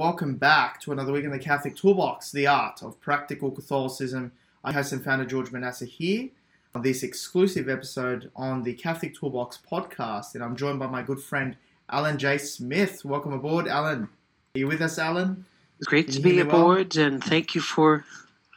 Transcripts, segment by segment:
Welcome back to another week in the Catholic Toolbox, the art of practical Catholicism. I'm host and founder George Manasseh here on this exclusive episode on the Catholic Toolbox podcast, and I'm joined by my good friend Allan J. Smith. Welcome aboard, Allan. Are you with us, Allan? It's great to be me well? aboard, and thank you for.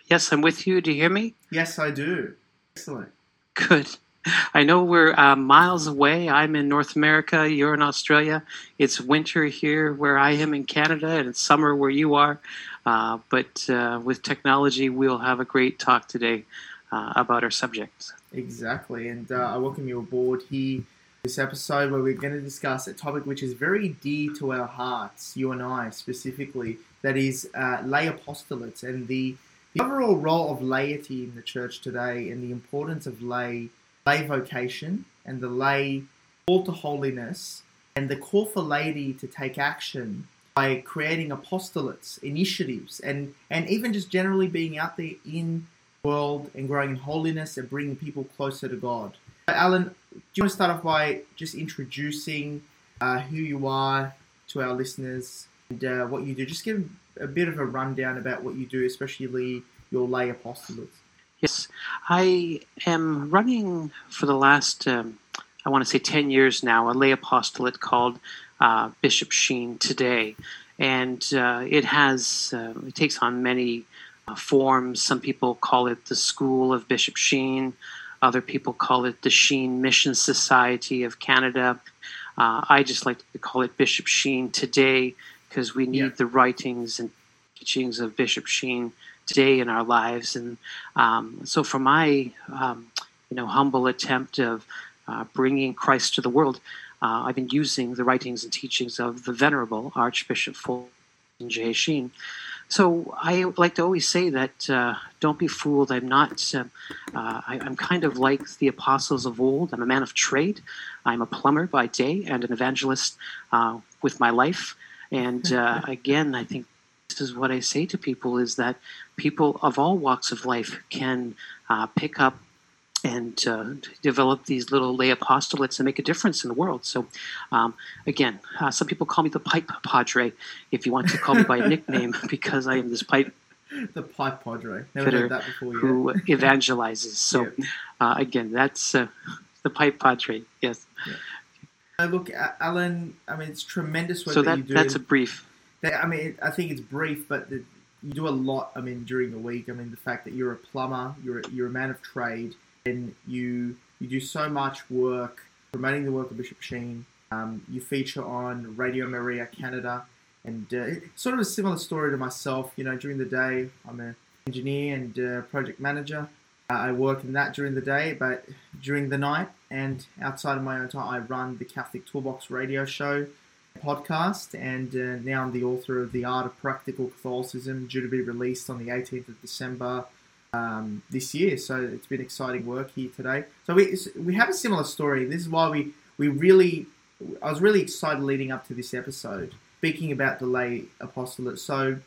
Yes, I'm with you. Do you hear me? Yes, I do. Excellent. Good. I know we're uh, miles away. I'm in North America. You're in Australia. It's winter here where I am in Canada, and it's summer where you are. Uh, but uh, with technology, we'll have a great talk today uh, about our subject. Exactly, and uh, I welcome you aboard here. This episode where we're going to discuss a topic which is very dear to our hearts, you and I specifically, that is uh, lay apostolates and the, the overall role of laity in the church today and the importance of lay, lay vocation and the lay call to holiness and the call for laity to take action by creating apostolates, initiatives, and, and even just generally being out there in world and growing in holiness and bringing people closer to God. Allan, do you want to start off by just introducing uh, who you are to our listeners and uh, what you do? Just give a bit of a rundown about what you do, especially your lay apostolates. Yes, I am running for the last, um, I want to say 10 years now, a lay apostolate called uh, Bishop Sheen Today. And uh, it has, uh, it takes on many uh, forms. Some people call it the School of Bishop Sheen, other people call it the Sheen Mission Society of Canada. Uh, I just like to call it Bishop Sheen Today because we need Yeah. the writings and teachings of Bishop Sheen today in our lives. And um, so, for my um, you know humble attempt of uh, bringing Christ to the world, uh, I've been using the writings and teachings of the venerable Archbishop Fulton J. Sheen. So I like to always say that uh, don't be fooled. I'm not. Uh, uh, I, I'm kind of like the apostles of old. I'm a man of trade. I'm a plumber by day and an evangelist uh, with my life. And uh, again, I think is what I say to people: is that people of all walks of life can uh, pick up and uh, develop these little lay apostolates and make a difference in the world. So, um, again, uh, some people call me the pipe padre, if you want to call me by a nickname, because I am this pipe The Pipe Padre. Never heard that before yet. who evangelizes. So, Yeah. uh, again, that's uh, the pipe padre. Yes. Uh, look, Allan, I mean, it's tremendous work So that, you that do. that's a brief. I mean, I think it's brief, but the, you do a lot. I mean, during the week. I mean, the fact that you're a plumber, you're a, you're a man of trade, and you you do so much work promoting the work of Bishop Sheen. Um, you feature on Radio Maria Canada, and uh, sort of a similar story to myself. You know, during the day, I'm an engineer and uh, project manager. Uh, I work in that during the day, but during the night and outside of my own time, I run the Catholic Toolbox radio show podcast, and uh, now I'm the author of The Art of Practical Catholicism, due to be released on the 18th of December um, this year. So it's been exciting work here today. So we we have a similar story. This is why we we really I was really excited leading up to this episode, speaking about the lay apostolate. So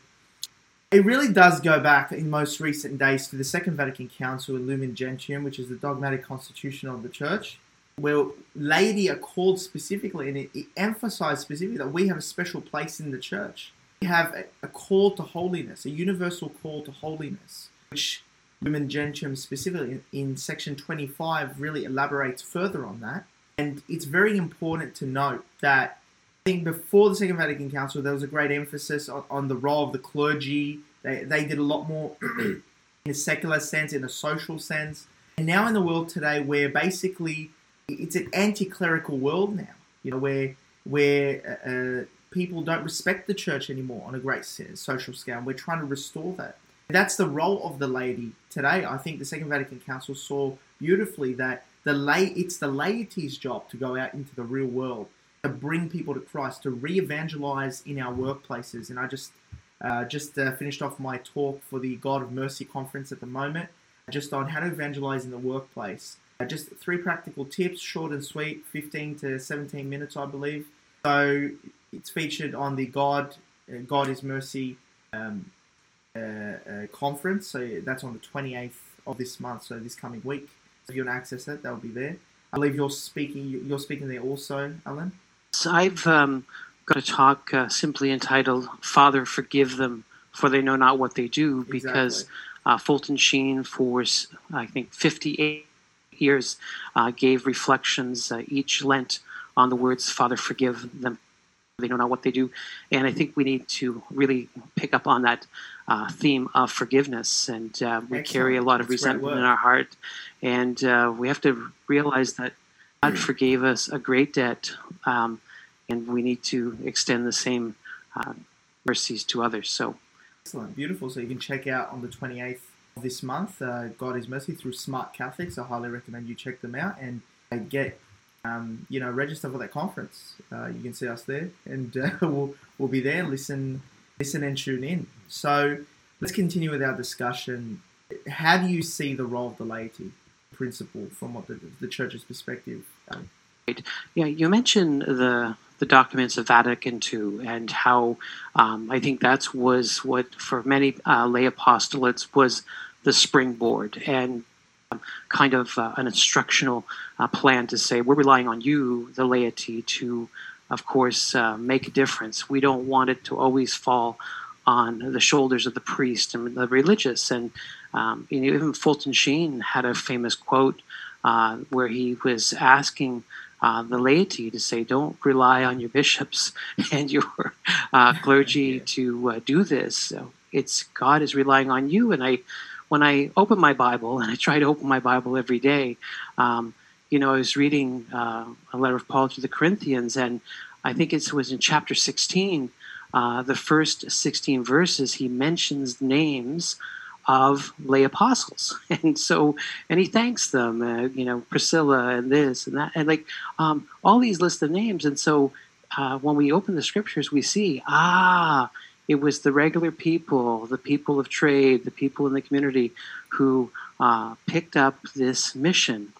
it really does go back in most recent days to the Second Vatican Council in Lumen Gentium, which is the dogmatic constitution of the Church, where laity are called specifically, and it, it emphasized specifically that we have a special place in the Church. We have a, a call to holiness, a universal call to holiness, which Lumen Gentium, specifically in, in section 25, really elaborates further on that. And it's very important to note that I think before the Second Vatican Council, there was a great emphasis on, on the role of the clergy. They, they did a lot more in a secular sense, in a social sense. And now in the world today, where basically it's an anti-clerical world now, you know, where where uh, uh people don't respect the church anymore on a great social scale. And We're trying to restore that. That's the role of the laity today. I think the Second Vatican Council saw beautifully that the lay it's the laity's job to go out into the real world to bring people to Christ, to re-evangelize in our workplaces. And I just uh, just uh, finished off my talk for the God of Mercy conference at the moment, just on how to evangelize in the workplace. Uh, just three practical tips, short and sweet, 15 to 17 minutes, I believe. So it's featured on the God uh, God is Mercy um, uh, uh, conference. So that's on the 28th of this month. So this coming week. So if you want to access that, that'll be there. I believe you're speaking. You're speaking there also, Allan. So I've um, got a talk uh, simply entitled "Father, Forgive Them, for They Know Not What They Do," because exactly. Uh, Fulton Sheen, for I think 58 years, uh, gave reflections each Lent on the words "Father, forgive them, they don't know what they do. And I think we need to really pick up on that uh, theme of forgiveness. And uh, we Excellent. carry a lot of That's resentment in our heart. And uh, we have to realize that God mm. forgave us a great debt. Um, and we need to extend the same uh, mercies to others. So, excellent, beautiful. So you can check out on the 28th of this month, uh, God is Mercy through Smart Catholics. I highly recommend you check them out and get um, you know, register for that conference. Uh, you can see us there, and uh, we'll we'll be there. Listen, listen, and tune in. So let's continue with our discussion. How do you see the role of the laity principle from what the, the church's perspective? Um. Yeah, you mentioned the the documents of Vatican II and how um, I think that was what for many uh, lay apostolates was the springboard and kind of uh, an instructional uh, plan to say we're relying on you, the laity, to, of course, uh, make a difference. We don't want it to always fall on the shoulders of the priest and the religious. And um, you know, even Fulton Sheen had a famous quote uh, where he was asking. Uh, the laity to say, don't rely on your bishops and your uh, clergy to do this. So it's God is relying on you, and I when I open my Bible, and I try to open my Bible every day, um, you know, I was reading uh, a letter of Paul to the Corinthians, and I think it was in chapter 16, uh, the first 16 verses, he mentions names of lay apostles. And so, and he thanks them, uh, you know, Priscilla and this and that, and like um, all these lists of names. And so, uh, when we open the scriptures, we see, ah, it was the regular people, the people of trade, the people in the community who uh, picked up this mission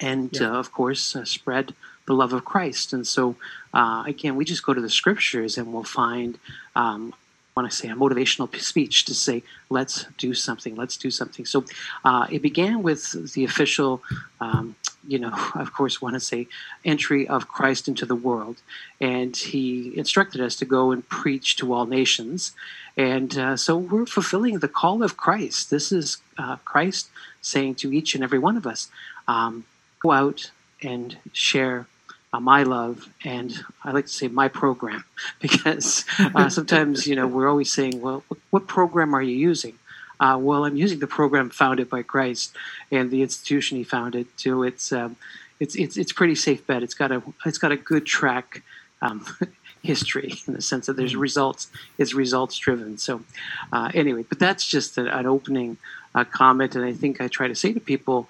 and, yeah. uh, of course, uh, spread the love of Christ. And so, uh, again, we just go to the scriptures and we'll find, um, I want to say, a motivational speech to say, let's do something, let's do something. So uh, it began with the official. Um, you know, of course, want to say entry of Christ into the world. And he instructed us to go and preach to all nations. And uh, so we're fulfilling the call of Christ. This is uh, Christ saying to each and every one of us um, go out and share uh, my love and I like to say my program because uh, sometimes, you know, we're always saying, well, what program are you using? Uh, well, I'm using the program founded by Christ and the institution he founded. So it's um, it's it's it's pretty safe bet. It's got a it's got a good track um, history in the sense that there's mm-hmm. results. It's results driven. So uh, anyway, but that's just a, an opening uh, comment, and I think I try to say to people.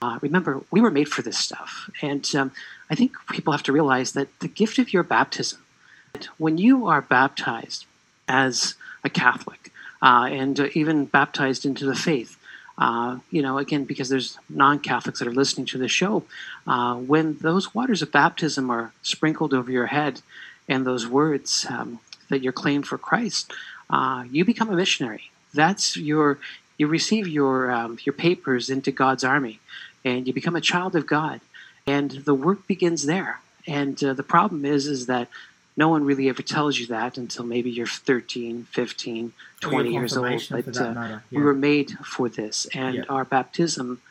Uh, remember, we were made for this stuff. And um, I think people have to realize that the gift of your baptism, when you are baptized as a Catholic, uh, and uh, even baptized into the faith. Uh, you know, again, because there's non Catholics that are listening to the show, uh, when those waters of baptism are sprinkled over your head and those words um, that you're claimed for Christ, uh, you become a missionary. That's your, you receive your, um, your papers into God's army and you become a child of God. And the work begins there. And uh, the problem is, is that no one really ever tells you that until maybe you're 13, 15, 20 years old. But uh, yeah. we were made for this, and Yeah. our baptism,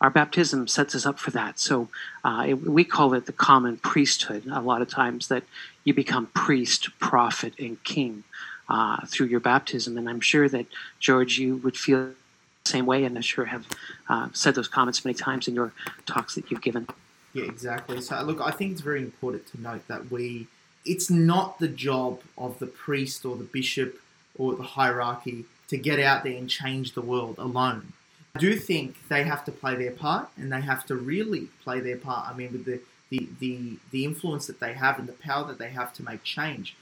our baptism sets us up for that. So uh, it, we call it the common priesthood. A lot of times that you become priest, prophet, and king uh, through your baptism, and I'm sure that George, you would feel the same way, and I sure have uh, said those comments many times in your talks that you've given. Yeah, exactly. So, look, I think it's very important to note that we, it's not the job of the priest or the bishop or the hierarchy to get out there and change the world alone. I do think they have to play their part and they have to really play their part. I mean, with the, the, the, the influence that they have and the power that they have to make change.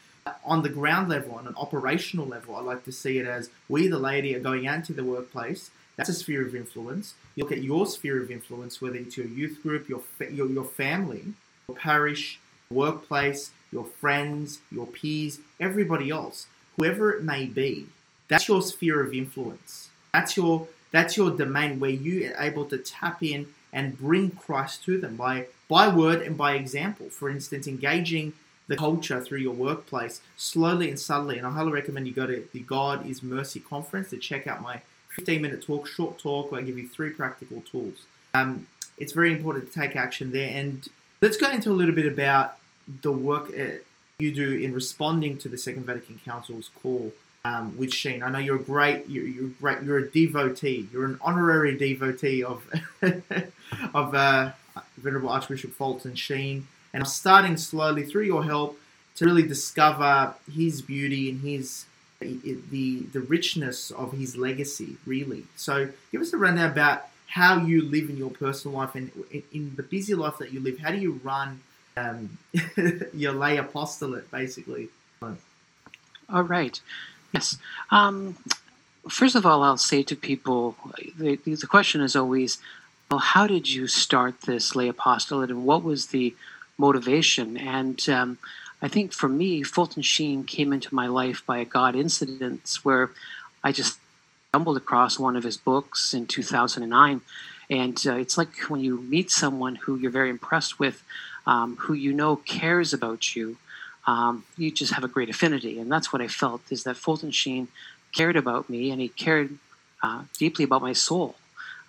On the ground level, on an operational level, I like to see it as we, the laity, are going out into the workplace. That's a sphere of influence. You look at your sphere of influence, whether it's your youth group, your your, your family, your parish, workplace, your friends, your peers, everybody else, whoever it may be. That's your sphere of influence. That's your that's your domain where you are able to tap in and bring Christ to them by by word and by example. For instance, engaging the culture through your workplace slowly and subtly. And I highly recommend you go to the God is Mercy conference to check out my 15 minute talk, short talk, where I give you three practical tools. Um, it's very important to take action there. And let's go into a little bit about the work you do in responding to the Second Vatican Council's call um, with Sheen. I know you're a great, you're, you're great, you're a devotee. You're an honorary devotee of of uh, Venerable Archbishop Fulton Sheen, and I'm starting slowly through your help to really discover his beauty and his the the richness of his legacy. Really, so give us a rundown about how you live in your personal life and in the busy life that you live. How do you run um, your lay apostolate, basically? All right. Yes. Um, first of all, I'll say to people the, the question is always, well, how did you start this lay apostolate and what was the motivation? And um, I think for me, Fulton Sheen came into my life by a God incident where I just stumbled across one of his books in 2009. And uh, it's like when you meet someone who you're very impressed with, um, who you know cares about you, um, you just have a great affinity. And that's what I felt is that Fulton Sheen cared about me and he cared uh, deeply about my soul.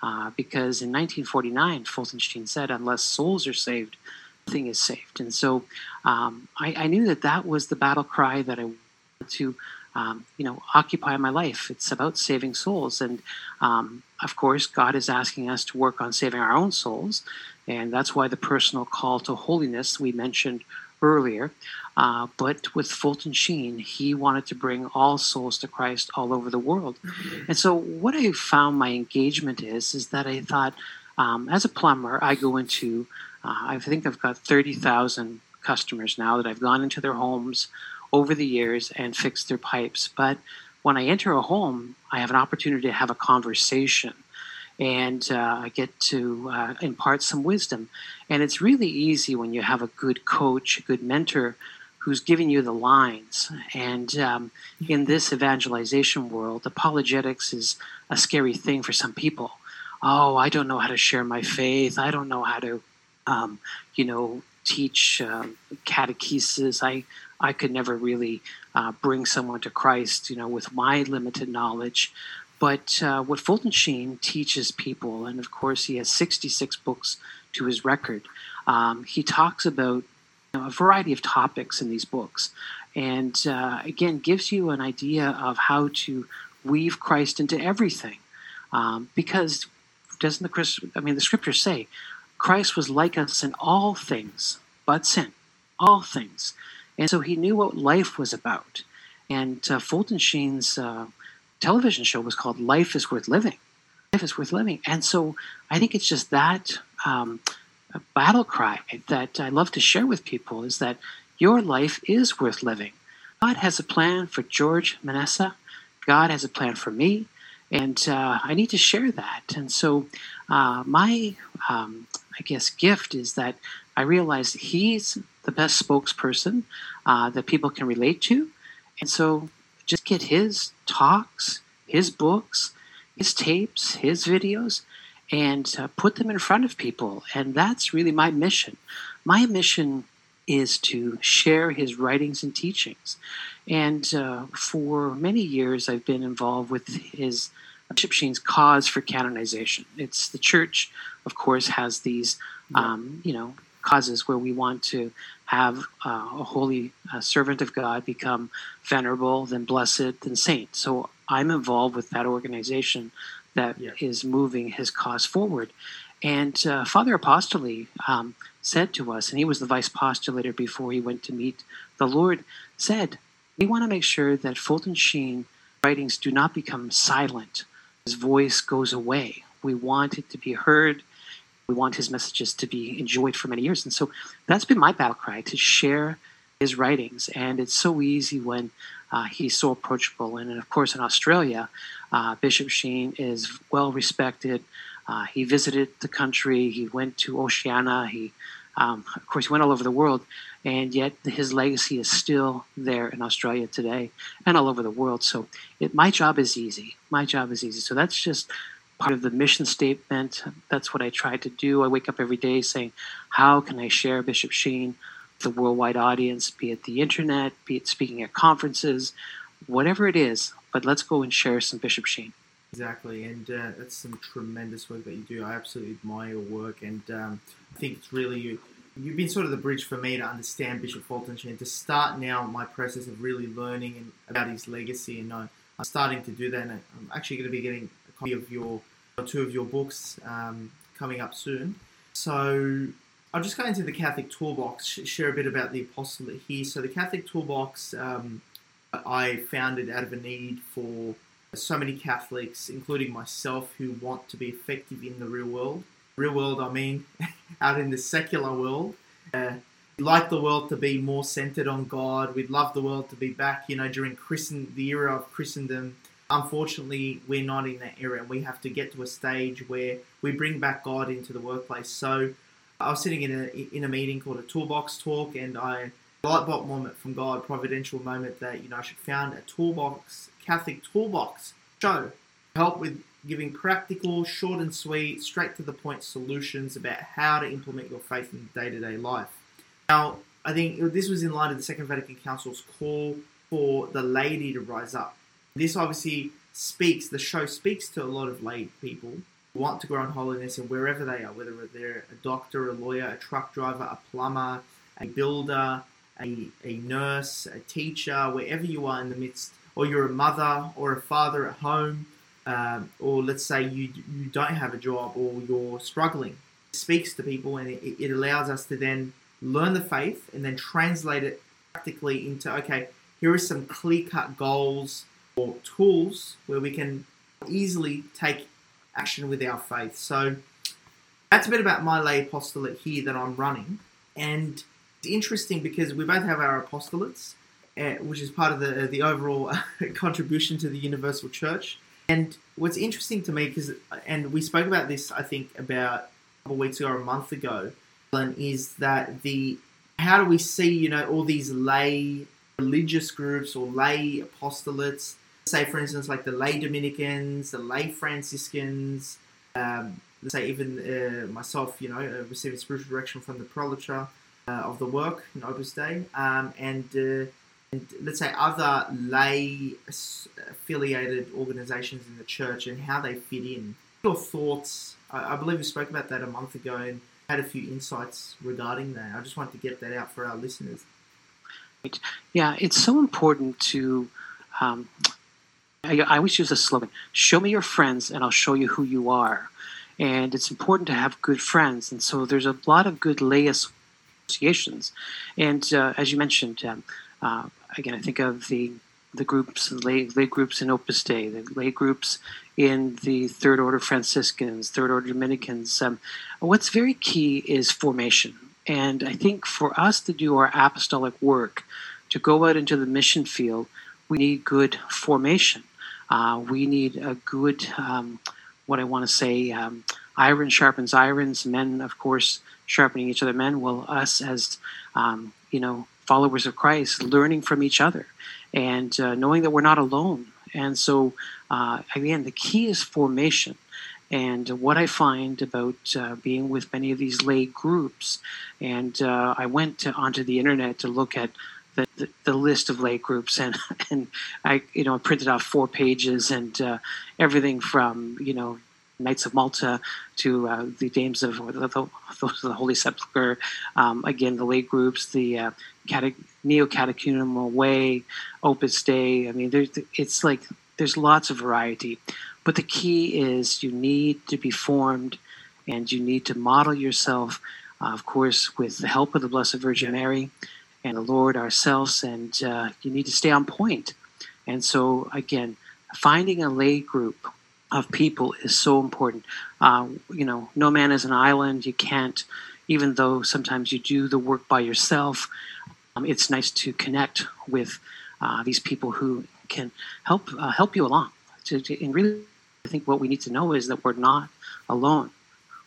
Uh, because in 1949, Fulton Sheen said, unless souls are saved, nothing is saved. And so um, I, I, knew that that was the battle cry that I wanted to, um, you know, occupy my life. It's about saving souls. And um, of course, God is asking us to work on saving our own souls. And that's why the personal call to holiness we mentioned earlier. Uh, but with Fulton Sheen, he wanted to bring all souls to Christ all over the world. And so, what I found my engagement is, is that I thought, um, as a plumber, I go into, uh, I think I've got 30,000 customers now that I've gone into their homes over the years and fixed their pipes. But when I enter a home, I have an opportunity to have a conversation and uh, I get to uh, impart some wisdom. And it's really easy when you have a good coach, a good mentor who's giving you the lines. And um, in this evangelization world, apologetics is a scary thing for some people. Oh, I don't know how to share my faith. I don't know how to, um, you know, teach uh, catechesis. I I could never really uh, bring someone to Christ, you know, with my limited knowledge. But uh, what Fulton Sheen teaches people, and of course he has 66 books to his record, um, he talks about you know, a variety of topics in these books. And uh, again, gives you an idea of how to weave Christ into everything. Um, because doesn't the Christ, I mean, the scriptures say Christ was like us in all things but sin, all things. And so he knew what life was about. And uh, Fulton Sheen's uh, television show was called Life is Worth Living. Life is Worth Living. And so I think it's just that um, battle cry that I love to share with people is that your life is worth living. God has a plan for George Manessa. God has a plan for me. And uh, I need to share that. And so uh, my, um, I guess, gift is that I realize he's the best spokesperson uh, that people can relate to. And so just get his talks, his books, his tapes, his videos, and uh, put them in front of people. And that's really my mission. My mission is to share his writings and teachings. And uh, for many years, I've been involved with his Bishop Sheen's cause for canonization. It's the church, of course, has these, um, you know, causes where we want to have uh, a holy uh, servant of God become venerable, then blessed, then saint. So I'm involved with that organization that Yeah. is moving his cause forward. And uh, Father Apostoli um, said to us, and he was the vice postulator before he went to meet the Lord, said, We want to make sure that Fulton Sheen writings do not become silent. His voice goes away. We want it to be heard. We want his messages to be enjoyed for many years. And so that's been my battle cry to share his writings. And it's so easy when uh, he's so approachable. And, of course, in Australia, uh, Bishop Sheen is well respected. Uh, he visited the country. He went to Oceania. He, um, of course, he went all over the world, and yet his legacy is still there in Australia today and all over the world. So, it, my job is easy. My job is easy. So that's just part of the mission statement. That's what I try to do. I wake up every day saying, "How can I share Bishop Sheen with the worldwide audience? Be it the internet, be it speaking at conferences, whatever it is. But let's go and share some Bishop Sheen." Exactly, and uh, that's some tremendous work that you do. I absolutely admire your work, and um, I think it's really you. You've been sort of the bridge for me to understand Bishop Fulton Sheen, to start now my process of really learning and about his legacy, and I'm starting to do that. And I'm actually going to be getting a copy of your or two of your books um, coming up soon. So I'll just go into the Catholic Toolbox, share a bit about the apostolate here. So the Catholic Toolbox um, I founded out of a need for so many Catholics, including myself, who want to be effective in the real world. Real world, I mean, out in the secular world. Uh, we'd like the world to be more centered on God. We'd love the world to be back, you know, during Christen- the era of Christendom. Unfortunately, we're not in that era, and we have to get to a stage where we bring back God into the workplace. So, I was sitting in a in a meeting called a Toolbox Talk, and I light bulb moment from God, providential moment that you know I should found a toolbox, Catholic toolbox show, to help with giving practical, short and sweet, straight to the point solutions about how to implement your faith in day to day life. Now, I think this was in light of the Second Vatican Council's call for the laity to rise up. This obviously speaks, the show speaks to a lot of lay people who want to grow in holiness and wherever they are, whether they're a doctor, a lawyer, a truck driver, a plumber, a builder, a, a nurse, a teacher, wherever you are in the midst, or you're a mother or a father at home, um, or let's say you, you don't have a job or you're struggling. It speaks to people and it, it allows us to then learn the faith and then translate it practically into okay, here are some clear cut goals or tools where we can easily take action with our faith. So that's a bit about my lay apostolate here that I'm running. And it's interesting because we both have our apostolates, uh, which is part of the the overall contribution to the universal church. And what's interesting to me, because and we spoke about this, I think about a couple weeks ago or a month ago, is that the how do we see you know all these lay religious groups or lay apostolates? Say, for instance, like the lay Dominicans, the lay Franciscans. Um, let's say even uh, myself, you know, uh, receiving spiritual direction from the prelature uh, of the work in Opus Dei, um, and, uh, and let's say other lay affiliated organizations in the church and how they fit in. Your thoughts? I, I believe we spoke about that a month ago and had a few insights regarding that. I just wanted to get that out for our listeners. Yeah, it's so important to. Um, I, I always use a slogan: "Show me your friends, and I'll show you who you are." And it's important to have good friends, and so there's a lot of good lay associations. And uh, as you mentioned, um, uh, again, I think of the the groups, lay, lay groups in Opus Dei, the lay groups in the Third Order Franciscans, Third Order Dominicans. Um, what's very key is formation. And I think for us to do our apostolic work, to go out into the mission field, we need good formation. Uh, we need a good, um, what I want to say, um, iron sharpens irons. Men, of course, sharpening each other. Men, well, us as um, you know, followers of Christ, learning from each other and uh, knowing that we're not alone. And so, uh, again, the key is formation. And what I find about uh, being with many of these lay groups, and uh, I went to, onto the internet to look at the, the, the, list of lay groups, and and I you know printed out four pages and uh, everything from you know Knights of Malta to uh, the Dames of the, the, the Holy Sepulchre, um, again the lay groups, the uh, cate- Neo Catechumenal Way, Opus Dei. I mean, there's it's like there's lots of variety, but the key is you need to be formed, and you need to model yourself, uh, of course, with the help of the Blessed Virgin Mary and the Lord ourselves, and uh, you need to stay on point. And so again, finding a lay group of people is so important. Uh, you know, no man is an island. You can't, even though sometimes you do the work by yourself. Um, it's nice to connect with uh, these people who can help uh, help you along. To, to, and really, I think what we need to know is that we're not alone.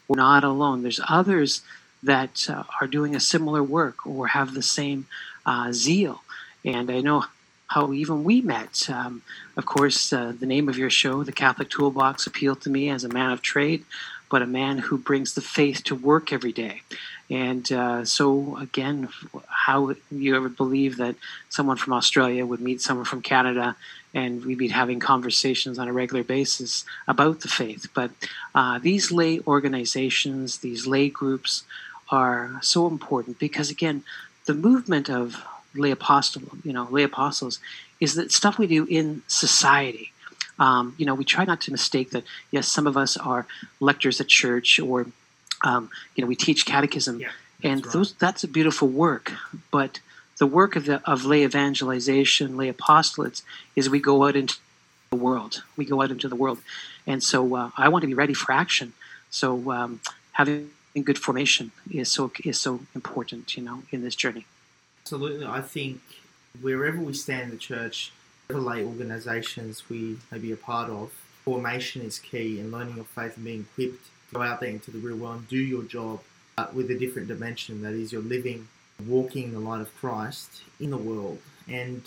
We're not alone. There's others that uh, are doing a similar work or have the same uh, zeal. And I know how even we met. Um, of course, uh, the name of your show, The Catholic Toolbox, appealed to me as a man of trade, but a man who brings the faith to work every day. And uh, so, again, how you ever believe that someone from Australia would meet someone from Canada and we'd be having conversations on a regular basis about the faith? But uh, these lay organizations, these lay groups, are so important because, again, the movement of lay apostle, you know, lay apostles, is that stuff we do in society. Um, you know, we try not to mistake that. Yes, some of us are lectors at church, or um, you know, we teach catechism, yeah, and right. those that's a beautiful work. But the work of the of lay evangelization, lay apostolates, is we go out into the world. We go out into the world, and so uh, I want to be ready for action. So um, having good formation is so is so important, you know, in this journey. Absolutely. I think wherever we stand in the church, whatever lay organisations we may be a part of, formation is key and learning your faith and being equipped to go out there into the real world and do your job uh, with a different dimension. That is, you're living, walking the light of Christ in the world. And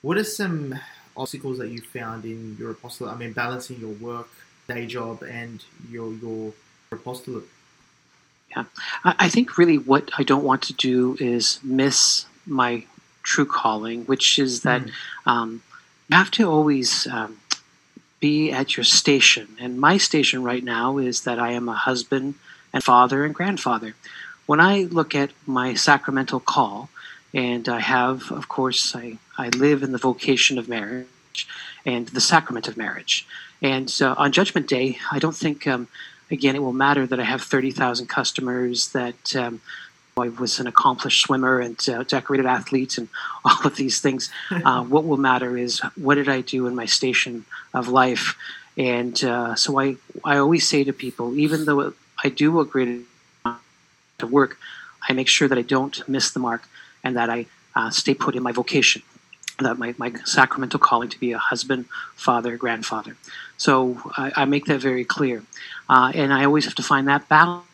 what are some obstacles that you found in your apostolate? I mean, balancing your work, day job, and your your apostolate. Yeah, I think really what I don't want to do is miss my true calling, which is that mm. um, you have to always um, be at your station. And my station right now is that I am a husband and father and grandfather. When I look at my sacramental call, and I have, of course, I, I live in the vocation of marriage and the sacrament of marriage. And uh, on Judgment Day, I don't think, um, again, it will matter that I have 30,000 customers, that um, I was an accomplished swimmer and uh, decorated athlete and all of these things. Uh, what will matter is what did I do in my station of life? And uh, so I, I always say to people, even though I do agree to work, I make sure that I don't miss the mark and that I uh, stay put in my vocation, that my, my sacramental calling to be a husband, father, grandfather. So I, I make that very clear. Uh, and I always have to find that balance.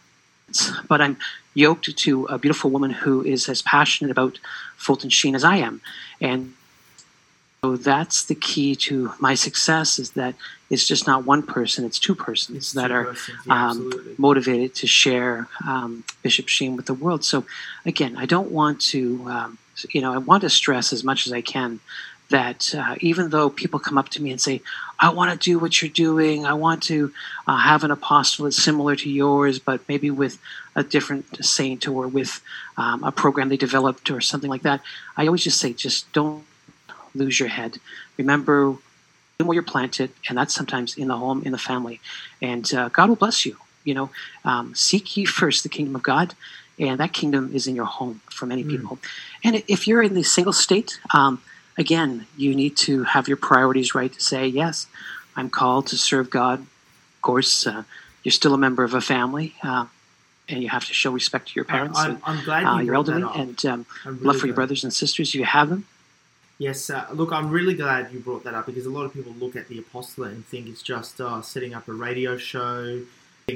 But I'm yoked to a beautiful woman who is as passionate about Fulton Sheen as I am. And so that's the key to my success is that it's just not one person, it's two persons It's that two are persons, yeah, um, motivated to share um, Bishop Sheen with the world. So again, I don't want to, um, you know, I want to stress as much as I can that uh, even though people come up to me and say, I want to do what you're doing, I want to uh, have an apostolate similar to yours, but maybe with a different saint or with um, a program they developed or something like that, I always just say, just don't lose your head. Remember where you're planted, and that's sometimes in the home, in the family, and uh, God will bless you. You know, um, seek ye first the kingdom of God, and that kingdom is in your home for many Mm. people. And if you're in the single state, um, again, you need to have your priorities right to say, yes, I'm called to serve God. Of course, uh, you're still a member of a family, uh, and you have to show respect to your parents, I, and, I'm glad uh, you your brought that elderly, and um, I'm love really for your brothers and sisters. You have them. Yes, uh, look, I'm really glad you brought that up because a lot of people look at the apostolate and think it's just uh, setting up a radio show,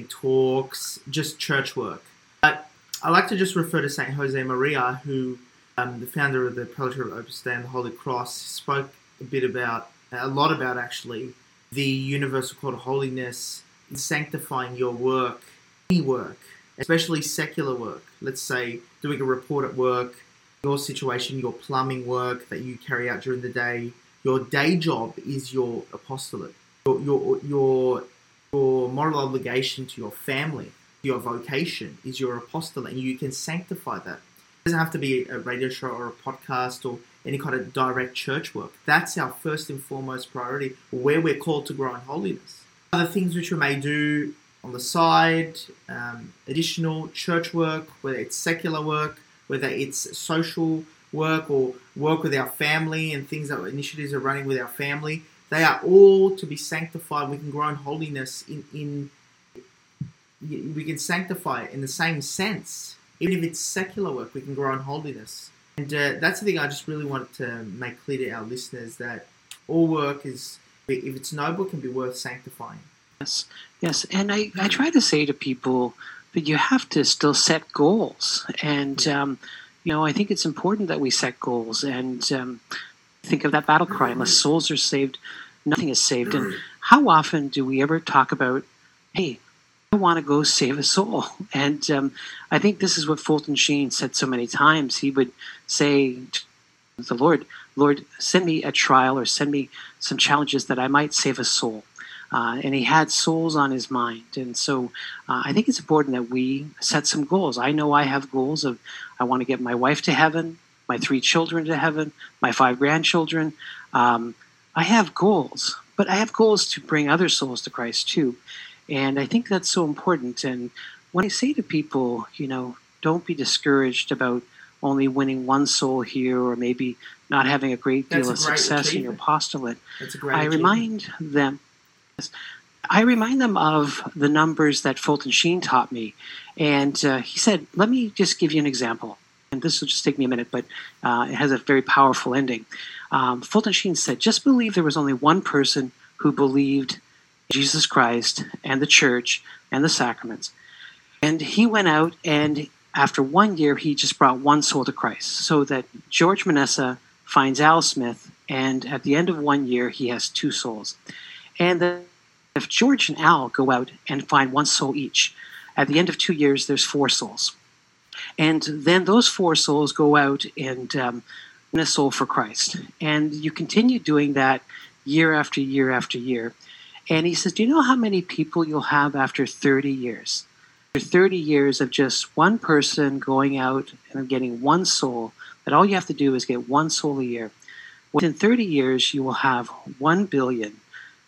talks, just church work. But I like to just refer to Saint Jose Maria, who, um, the founder of the Prelature of Opus Dei and the Holy Cross, spoke a bit about, a lot about actually, the universal call to holiness in sanctifying your work, any work, especially secular work. Let's say doing a report at work, your situation, your plumbing work that you carry out during the day, your day job is your apostolate. Your, your, your, your moral obligation to your family, your vocation is your apostolate, and you can sanctify that. It doesn't have to be a radio show or a podcast or any kind of direct church work. That's our first and foremost priority, where we're called to grow in holiness. Other things which we may do on the side, um, additional church work, whether it's secular work, whether it's social work or work with our family and things that initiatives are running with our family, they are all to be sanctified. We can grow in holiness in, in we can sanctify it in the same sense. Even if it's secular work, we can grow in holiness. And uh, that's the thing I just really wanted to make clear to our listeners that all work is, if it's noble, can be worth sanctifying. Yes, yes. And I, I try to say to people that you have to still set goals. And, um, you know, I think it's important that we set goals and um, think of that battle cry unless souls are saved, nothing is saved. And how often do we ever talk about, hey, I want to go save a soul. And um, I think this is what Fulton Sheen said so many times. He would say to the Lord, Lord, send me a trial or send me some challenges that I might save a soul. Uh, and he had souls on his mind. And so uh, I think it's important that we set some goals. I know I have goals of I want to get my wife to heaven, my three children to heaven, my five grandchildren. Um, I have goals, but I have goals to bring other souls to Christ too. And I think that's so important. And when I say to people, you know, don't be discouraged about only winning one soul here or maybe not having a great deal of success in your apostolate, That's a great I remind them. I remind them of the numbers that Fulton Sheen taught me, and uh, he said, "Let me just give you an example." And this will just take me a minute, but uh, it has a very powerful ending. Um, Fulton Sheen said, "Just believe there was only one person who believed Jesus Christ and the church and the sacraments." And he went out, and after one year, he just brought one soul to Christ. So that George Manessa finds Al Smith, and at the end of one year, he has two souls. And the, if George and Al go out and find one soul each, at the end of two years, there's four souls. And then those four souls go out and um, win a soul for Christ. And you continue doing that year after year after year. And he says, Do you know how many people you'll have after 30 years? After 30 years of just one person going out and getting one soul, that all you have to do is get one soul a year. Within 30 years, you will have 1 billion,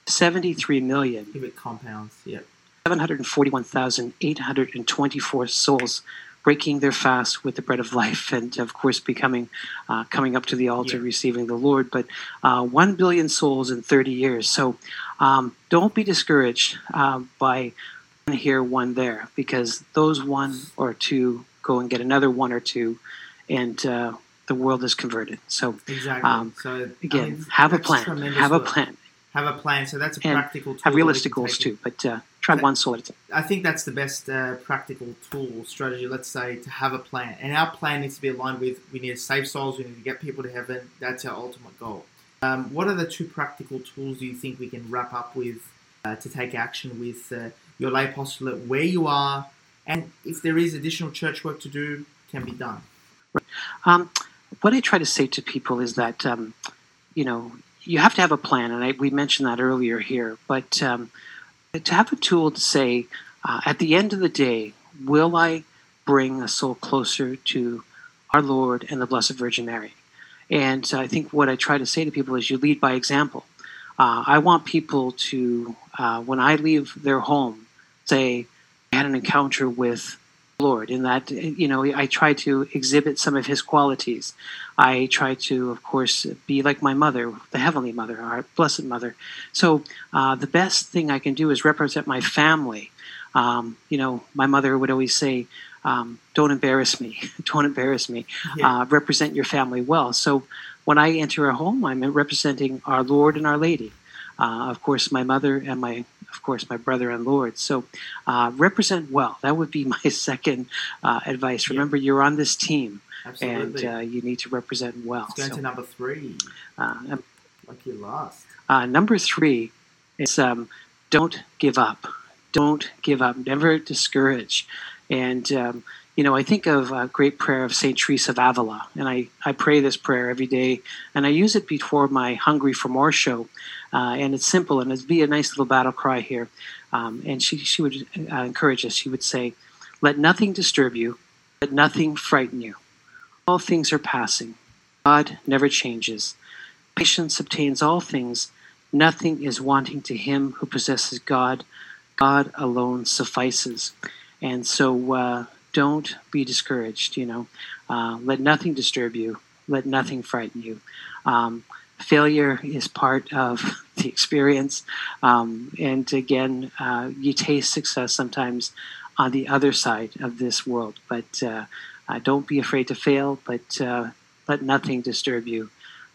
73 million, it compounds, yeah. 741,824 souls breaking their fast with the bread of life and of course becoming uh, coming up to the altar Yeah. receiving the lord but uh, 1 billion souls in 30 years so um, don't be discouraged uh, by one here one there because those one or two go and get another one or two and uh, the world is converted so Exactly. Um, so again I mean, have a plan have a plan Have a plan. So that's a And practical tool. have realistic goals too but uh, try one soul at a time I think that's the best uh, practical tool or strategy. Let's say to have a plan, and our plan needs to be aligned with we need to save souls, we need to get people to heaven. That's our ultimate goal. Um, what are the two practical tools do you think we can wrap up with uh, to take action with uh, your lay apostolate where you are, and if there is additional church work to do, can be done. Um, what I try to say to people is that, um, you know, you have to have a plan, and I, we mentioned that earlier here. But um, to have a tool to say, uh, at the end of the day, will I bring a soul closer to our Lord and the Blessed Virgin Mary? And I think what I try to say to people is, you lead by example. Uh, I want people to, uh, when I leave their home, say, I had an encounter with Lord, in that, you know, I try to exhibit some of his qualities. I try to, of course, be like my mother, the Heavenly Mother, our Blessed Mother. So uh, the best thing I can do is represent my family. Um, you know, my mother would always say, um, don't embarrass me, don't embarrass me. Yeah. Uh, represent your family well. So when I enter a home, I'm representing our Lord and our Lady. Uh, of course, my mother and my, of course, my brother and Lord. So uh, represent well. That would be my second uh, advice. Yeah. Remember, you're on this team, Absolutely. and uh, you need to represent well. Let's So, to number three, uh, like you last. uh, number three is um, don't give up. don't give up, never discourage. And, um, you know, I think of a great prayer of St. Teresa of Avila, and I, I pray this prayer every day, and I use it before my Hungry for More show. Uh, and it's simple, and it'd be a nice little battle cry here. Um, and she, she would uh, encourage us. She would say, Let nothing disturb you, let nothing frighten you. All things are passing. God never changes. Patience obtains all things. Nothing is wanting to him who possesses God. God alone suffices. And so uh, don't be discouraged, you know. Uh, let nothing disturb you. Let nothing frighten you. Um, failure is part of the experience. Um, and again, uh, you taste success sometimes on the other side of this world. But uh, uh, don't be afraid to fail, but uh, let nothing disturb you.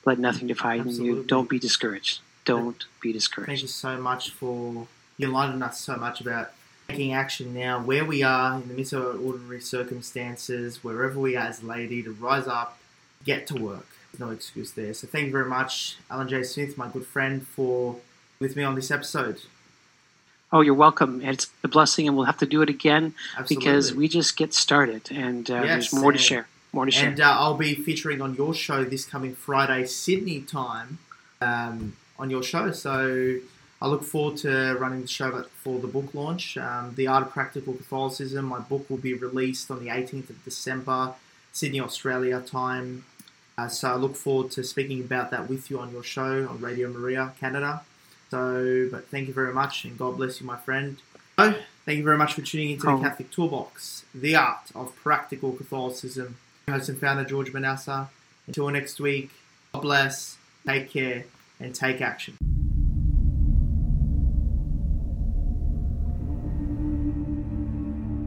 Let nothing define Absolutely. you. Don't be discouraged. Don't be discouraged. Thank you so much for you enlightening us so much about taking action now, where we are in the midst of ordinary circumstances, wherever we are as a laity, to rise up, get to work. No excuse there. So thank you very much, Allan J. Smith, my good friend, for with me on this episode. Oh, you're welcome. It's a blessing, and we'll have to do it again Absolutely. because we just get started, and uh, Yes, there's more to share. More to share. And uh, I'll be featuring on your show this coming Friday, Sydney time, um, on your show. So I look forward to running the show for the book launch. Um, the Art of Practical Catholicism. My book will be released on the 18th of December, Sydney, Australia time. Uh, so I look forward to speaking about that with you on your show on Radio Maria, Canada. So, but thank you very much, and God bless you, my friend. So, thank you very much for tuning into Oh. the Catholic Toolbox, the art of practical Catholicism host and founder George Manassa. Until next week, God bless, take care, and take action.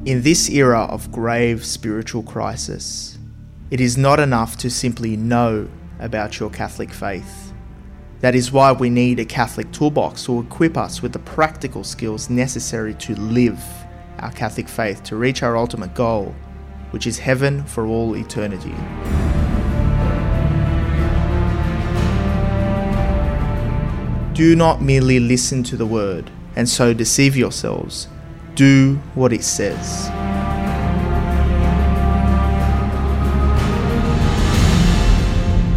In this era of grave spiritual crisis, it is not enough to simply know about your Catholic faith. That is why we need a Catholic toolbox to equip us with the practical skills necessary to live our Catholic faith to reach our ultimate goal, which is heaven for all eternity. Do not merely listen to the word and so deceive yourselves. Do what it says.